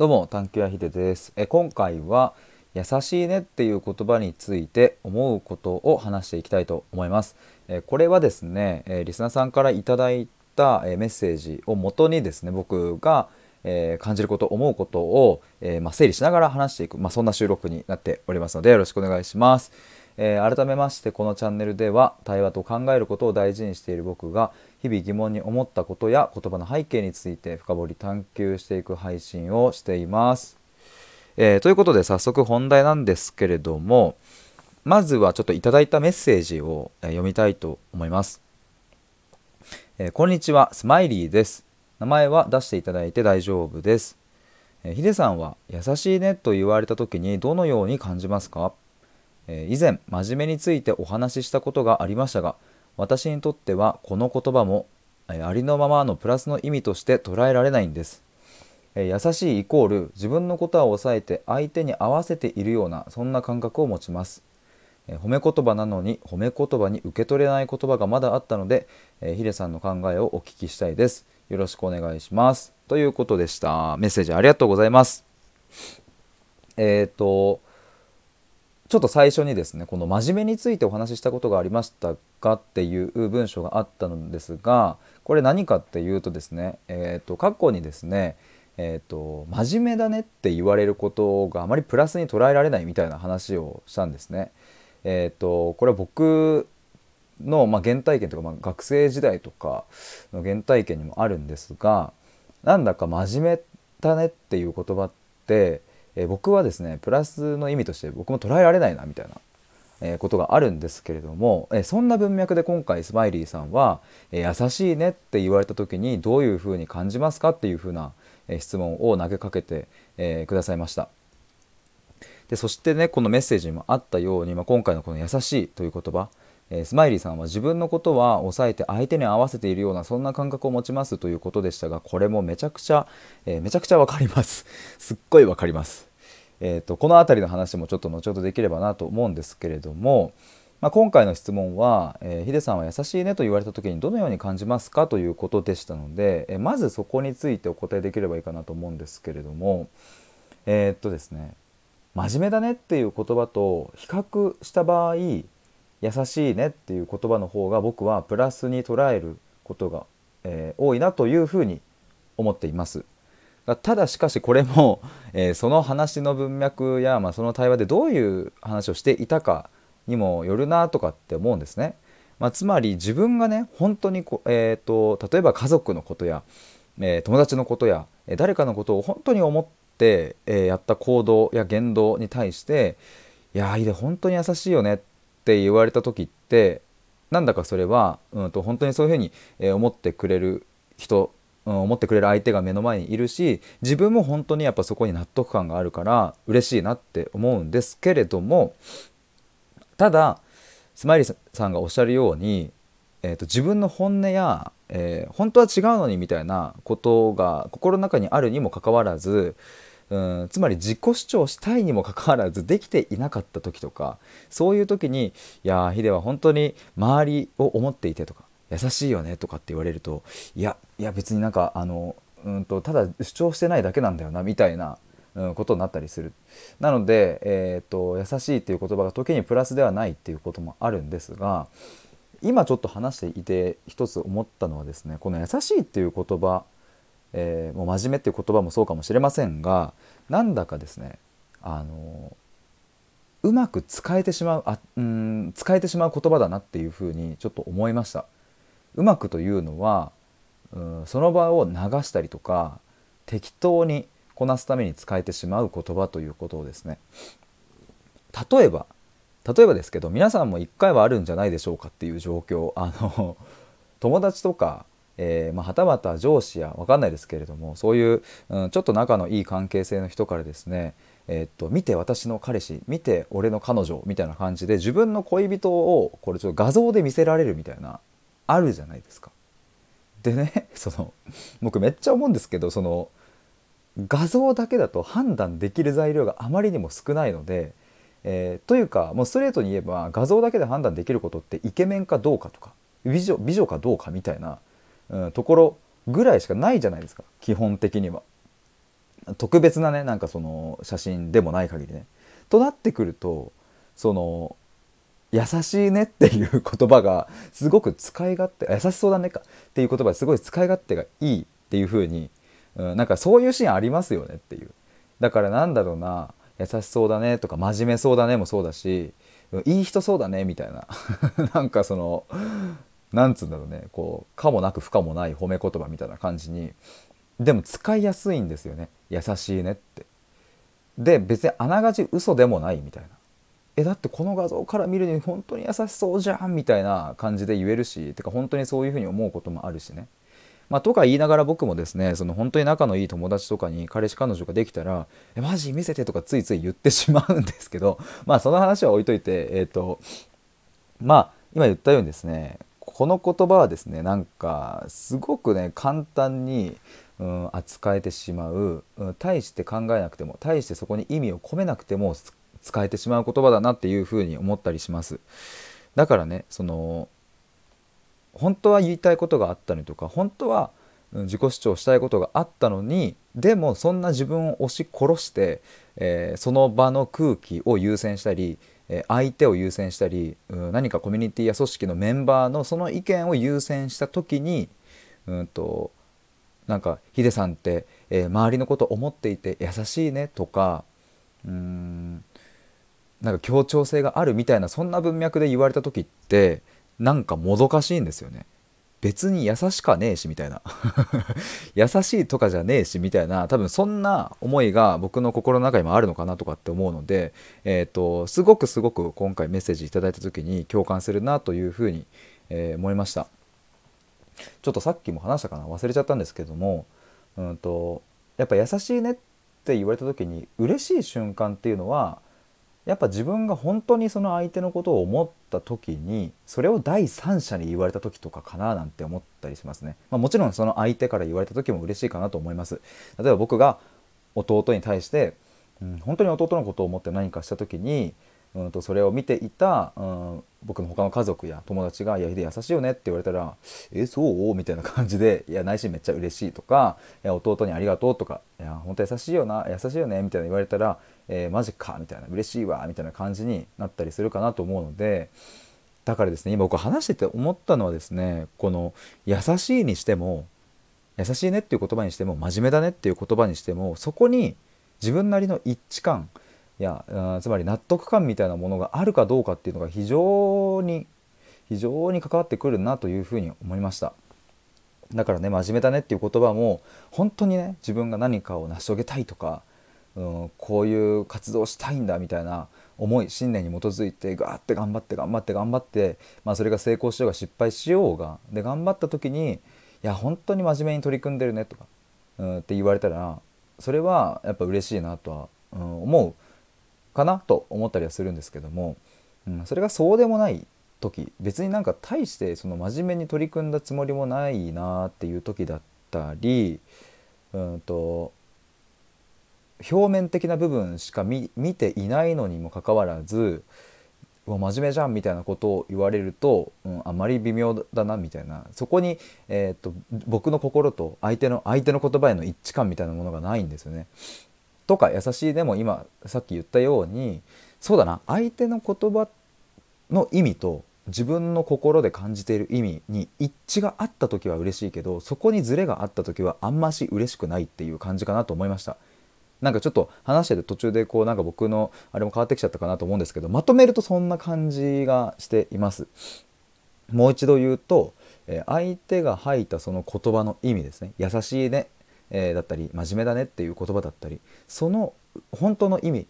どうも探求やひでですえ今回は優しいねっていう言葉について思うことを話していきたいと思いますえこれはですねえリスナーさんからいただいたえメッセージをもとにですね僕がえ感じること思うことを、えま整理しながら話していく、まあ、そんな収録になっておりますのでよろしくお願いします。えー、改めましてこのチャンネルでは対話と考えることを大事にしている僕が日々疑問に思ったことや言葉の背景について深掘り探求していく配信をしています。えー、ということで早速本題なんですけれどもまずはちょっといただいたメッセージを、え読みたいと思います。えー、こんにちはスマイリーです。名前は出していただいて大丈夫です。えヒデさんは優しいねと言われた時にどのように感じますか？え以前真面目についてお話ししたことがありましたが私にとってはこの言葉も、えありのままのプラスの意味として捉えられないんです、え優しいイコール自分のことは抑えて相手に合わせているようなそんな感覚を持ちます、え褒め言葉なのに褒め言葉に受け取れない言葉がまだあったので、えヒデさんの考えをお聞きしたいです。よろしくお願いします。ということでした。メッセージありがとうございます。えっ、ー、とちょっと最初にですねこの真面目についてお話ししたことがありましたかっていう文章があったのですがこれ何かっていうとですね、えーと、過去にですねえーと、真面目だねって言われることがあまりプラスに捉えられないみたいな話をしたんですね。えーと、これは僕の、まあ、原体験とか、まあ、学生時代とかの原体験にもあるんですがなんだか真面目だねっていう言葉ってえ、僕はですねプラスの意味として僕も捉えられないなみたいな、え、ことがあるんですけれども、え、そんな文脈で今回スマイリーさんは、え優しいねって言われた時にどういうふうに感じますかっていうふうな、え質問を投げかけて、えくださいました。でそしてねこのメッセージにもあったように、まあ、今回のこの「優しい」という言葉えスマイリーさんは自分のことは抑えて相手に合わせているようなそんな感覚を持ちますということでしたがこれもめちゃくちゃ、えー、めちゃくちゃわかります。すっごいわかります。えーと、この辺りの話もちょっと後ほどできればなと思うんですけれども、まあ、今回の質問は、えー、ヒデさんは優しいねと言われた時にどのように感じますかということでしたので、えー、まずそこについてお答えできればいいかなと思うんですけれどもえー、っとですね真面目だねっていう言葉と比較した場合優しいねっていう言葉の方が僕はプラスに捉えることが、えー、多いなというふうに思っています。ただしかしこれも、えー、その話の文脈や、まあ、その対話でどういう話をしていたかにもよるなとかって思うんですね。まあ、つまり自分がね本当にこ、えーと、例えば家族のことや、えー、友達のことや、え誰かのことを本当に思って、えー、やった行動や言動に対して「いやいで本当に優しいよね」っって言われた時ってなんだかそれは、うんと、本当にそういうふうに、え思ってくれる人うん思ってくれる相手が目の前にいるし自分も本当にやっぱそこに納得感があるから嬉しいなって思うんですけれどもただスマイリーさんがおっしゃるように、えーと、自分の本音や、えー、本当は違うのにみたいなことが心の中にあるにもかかわらずうんつまり自己主張したいにもかかわらずできていなかった時とかそういう時に「いやヒデは本当に周りを思っていて」とか優しいよねとかって言われるといやいや別になんかあのうんとただ主張してないだけなんだよなみたいな、ことになったりする。なので、えーと、優しいっていう言葉が時にプラスではないっていうこともあるんですが今ちょっと話していて一つ思ったのはですねこの「優しい」っていう言葉、えー、もう真面目っていう言葉もそうかもしれませんがなんだかですねあのうまく使えてしまうあうん使えてしまう言葉だなっていうふうにちょっと思いました。うまくというのは、うん、その場を流したりとか適当にこなすために使えてしまう言葉ということをですね例えば例えばですけど皆さんも一回はあるんじゃないでしょうかっていう状況あの友達とか、えー、まあ、はたまた上司や分かんないですけれどもそういう、うん、ちょっと仲のいい関係性の人からですねえー、っと見て私の彼氏見て俺の彼女みたいな感じで自分の恋人をこれちょっと画像で見せられるみたいなあるじゃないですか。でね その僕めっちゃ思うんですけどその画像だけだと判断できる材料があまりにも少ないので、えー、というかもうストレートに言えば画像だけで判断できることってイケメンかどうかとか美女美女かどうかみたいな、うん、ところぐらいしかないじゃないですか。基本的には。特別なねなんかその写真でもない限りね。となってくるとその優しいねっていう言葉がすごく使い勝手優しそうだねかっていう言葉すごい使い勝手がいいっていう風に、うん、なんかそういうシーンありますよねっていう。だからなんだろうな優しそうだねとか真面目そうだねもそうだしいい人そうだねみたいな。なんかそのなんつうんだろうねこう可もなく不可もない褒め言葉みたいな感じにでも使いやすいんですよね。優しいねって。で別にあながち嘘でもないみたいな。えだってこの画像から見るに本当に優しそうじゃんみたいな感じで言えるしてか本当にそういうふうに思うこともあるしね。まあ、とか言いながら僕もですねその本当に仲のいい友達とかに彼氏彼女ができたら「えマジ見せて」とかついつい言ってしまうんですけどまあその話は置いといてえっ、ー、とまあ今言ったようにですねこの言葉はですねなんかすごくね簡単に、うん、扱えてしまう、うん、大して考えなくても大してそこに意味を込めなくても使えてしまう言葉だなっていうふうに思ったりします。だからねその本当は言いたいことがあったりとか本当は自己主張したいことがあったのにでもそんな自分を押し殺して、えー、その場の空気を優先したり、え、相手を優先したり、何かコミュニティや組織のメンバーのその意見を優先した時に、うんと、なんかヒデさんって、え、周りのこと思っていて優しいねとかうんなんか協調性があるみたいなそんな文脈で言われた時ってなんかもどかしいんですよね。別に優しかねえしみたいな。優しいとかじゃねえしみたいな。多分そんな思いが僕の心の中にもあるのかなとかって思うので、えーと、すごくすごく今回メッセージ頂いた時に共感するなというふうに、えー、思いました。ちょっとさっきも話したかな？忘れちゃったんですけども、うんとやっぱ優しいねって言われた時に嬉しい瞬間っていうのはやっぱ自分が本当にその相手のことを思った時にそれを第三者に言われた時とかかななんて思ったりしますね、まあ、もちろんその相手から言われた時も嬉しいかなと思います。例えば僕が弟に対して、うん、本当に弟のことを思って何かした時にうんとそれを見ていた、うん、僕の他の家族や友達が「いやヒデ優しいよね」って言われたら「えそう?」みたいな感じで「いや内心めっちゃ嬉しい」とか「いや弟にありがとう」とか「いや本当優しいよな優しいよね」みたいな言われたら「えー、マジか」みたいな「嬉しいわ」みたいな感じになったりするかなと思うのでだからですね今僕話してて思ったのはですねこの「優しい」にしても「優しいね」っていう言葉にしても「真面目だね」っていう言葉にしてもそこに自分なりの一致感いやつまり納得感みたいなものがあるかどうかっていうのが非常に非常に関わってくるなというふうに思いました。だからね真面目だねっていう言葉も本当にね自分が何かを成し遂げたいとか、うん、こういう活動したいんだみたいな思い信念に基づいてガーって頑張って頑張って頑張って、まあ、それが成功しようが失敗しようがで頑張った時に「いや本当に真面目に取り組んでるね」とか、うん、って言われたらそれはやっぱ嬉しいなとは、うん、思う。かなと思ったりはするんですけども、うん、それがそうでもない時別になんか大してその真面目に取り組んだつもりもないなっていう時だったり、うんと表面的な部分しか見ていないのにもかかわらず真面目じゃんみたいなことを言われると、うん、あまり微妙だなみたいなそこに、えーと僕の心と相手の相手の言葉への一致感みたいなものがないんですよね。とか優しいでも今さっき言ったようにそうだな。相手の言葉の意味と自分の心で感じている意味に一致があった時は嬉しいけどそこにズレがあった時はあんまし嬉しくないっていう感じかなと思いました。なんかちょっと話してて途中でこうなんか僕のあれも変わってきちゃったかなと思うんですけどまとめるとそんな感じがしています。もう一度言うと相手が吐いたその言葉の意味ですね。優しいね。えー、だったり真面目だねっていう言葉だったりその本当の意味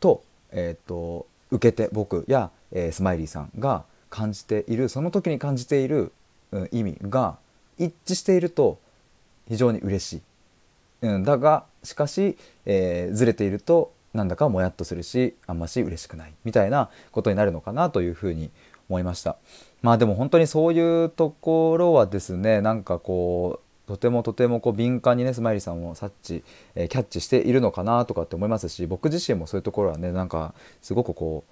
と,、えーと、受け手僕や、えー、スマイリーさんが感じているその時に感じている、うん、意味が一致していると非常に嬉しい、うん、だがしかし、えー、ずれているとなんだかもやっとするしあんまし嬉しくない。みたいなことになるのかなというふうに思いました。まあでも本当にそういうところはですねなんかこうとてもとてもこう敏感にねスマイリーさんを察知、えー、キャッチしているのかなとかって思いますし僕自身もそういうところはねなんかすごくこ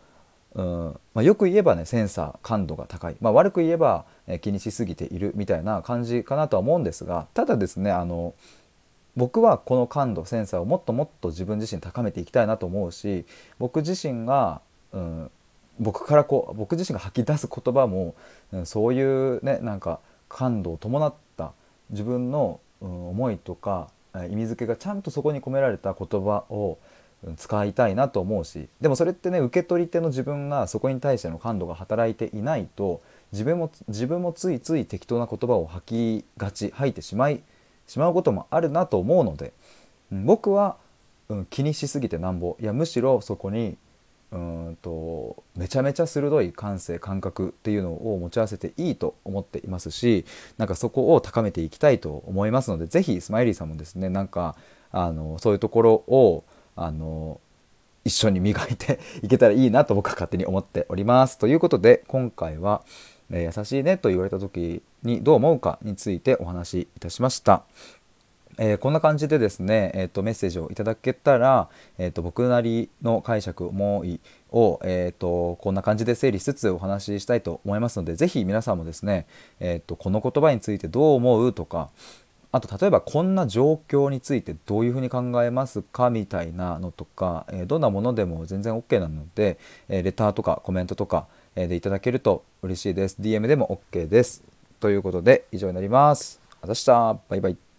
う、うんまあ、よく言えばねセンサー感度が高い、まあ、悪く言えば、えー、気にしすぎているみたいな感じかなとは思うんですがただですねあの僕はこの感度センサーをもっともっと自分自身高めていきたいなと思うし僕自身が、うん、僕からこう僕自身が吐き出す言葉も、うん、そういうねなんか感度を伴った自分の、思いとか意味付けがちゃんとそこに込められた言葉を使いたいなと思うしでもそれってね受け取り手の自分がそこに対しての感度が働いていないと自分も自分もついつい適当な言葉を吐きがち吐いてしまいしまうこともあるなと思うので、僕は、うん、気にしすぎてなんぼいやむしろそこにうんとめちゃめちゃ鋭い感性感覚っていうのを持ち合わせていいと思っていますしなんかそこを高めていきたいと思いますので是非スマイリーさんもですねなんかあのそういうところをあの一緒に磨いていけたらいいなと僕は勝手に思っております。ということで今回は、え、優しいねと言われた時にどう思うかについてお話しいたしました。えー、こんな感じでですね、えーと、メッセージをいただけたら、えーと、僕なりの解釈思いを、えーと、こんな感じで整理しつつお話ししたいと思いますので是非皆さんもですね、えー、とこの言葉についてどう思うとかあと例えばこんな状況についてどういうふうに考えますかみたいなのとか、えー、どんなものでも全然 OK なので、えー、レターとかコメントとか、でいただけると嬉しいです。DM でも OK です。ということで以上になります。あざした。バイバイ。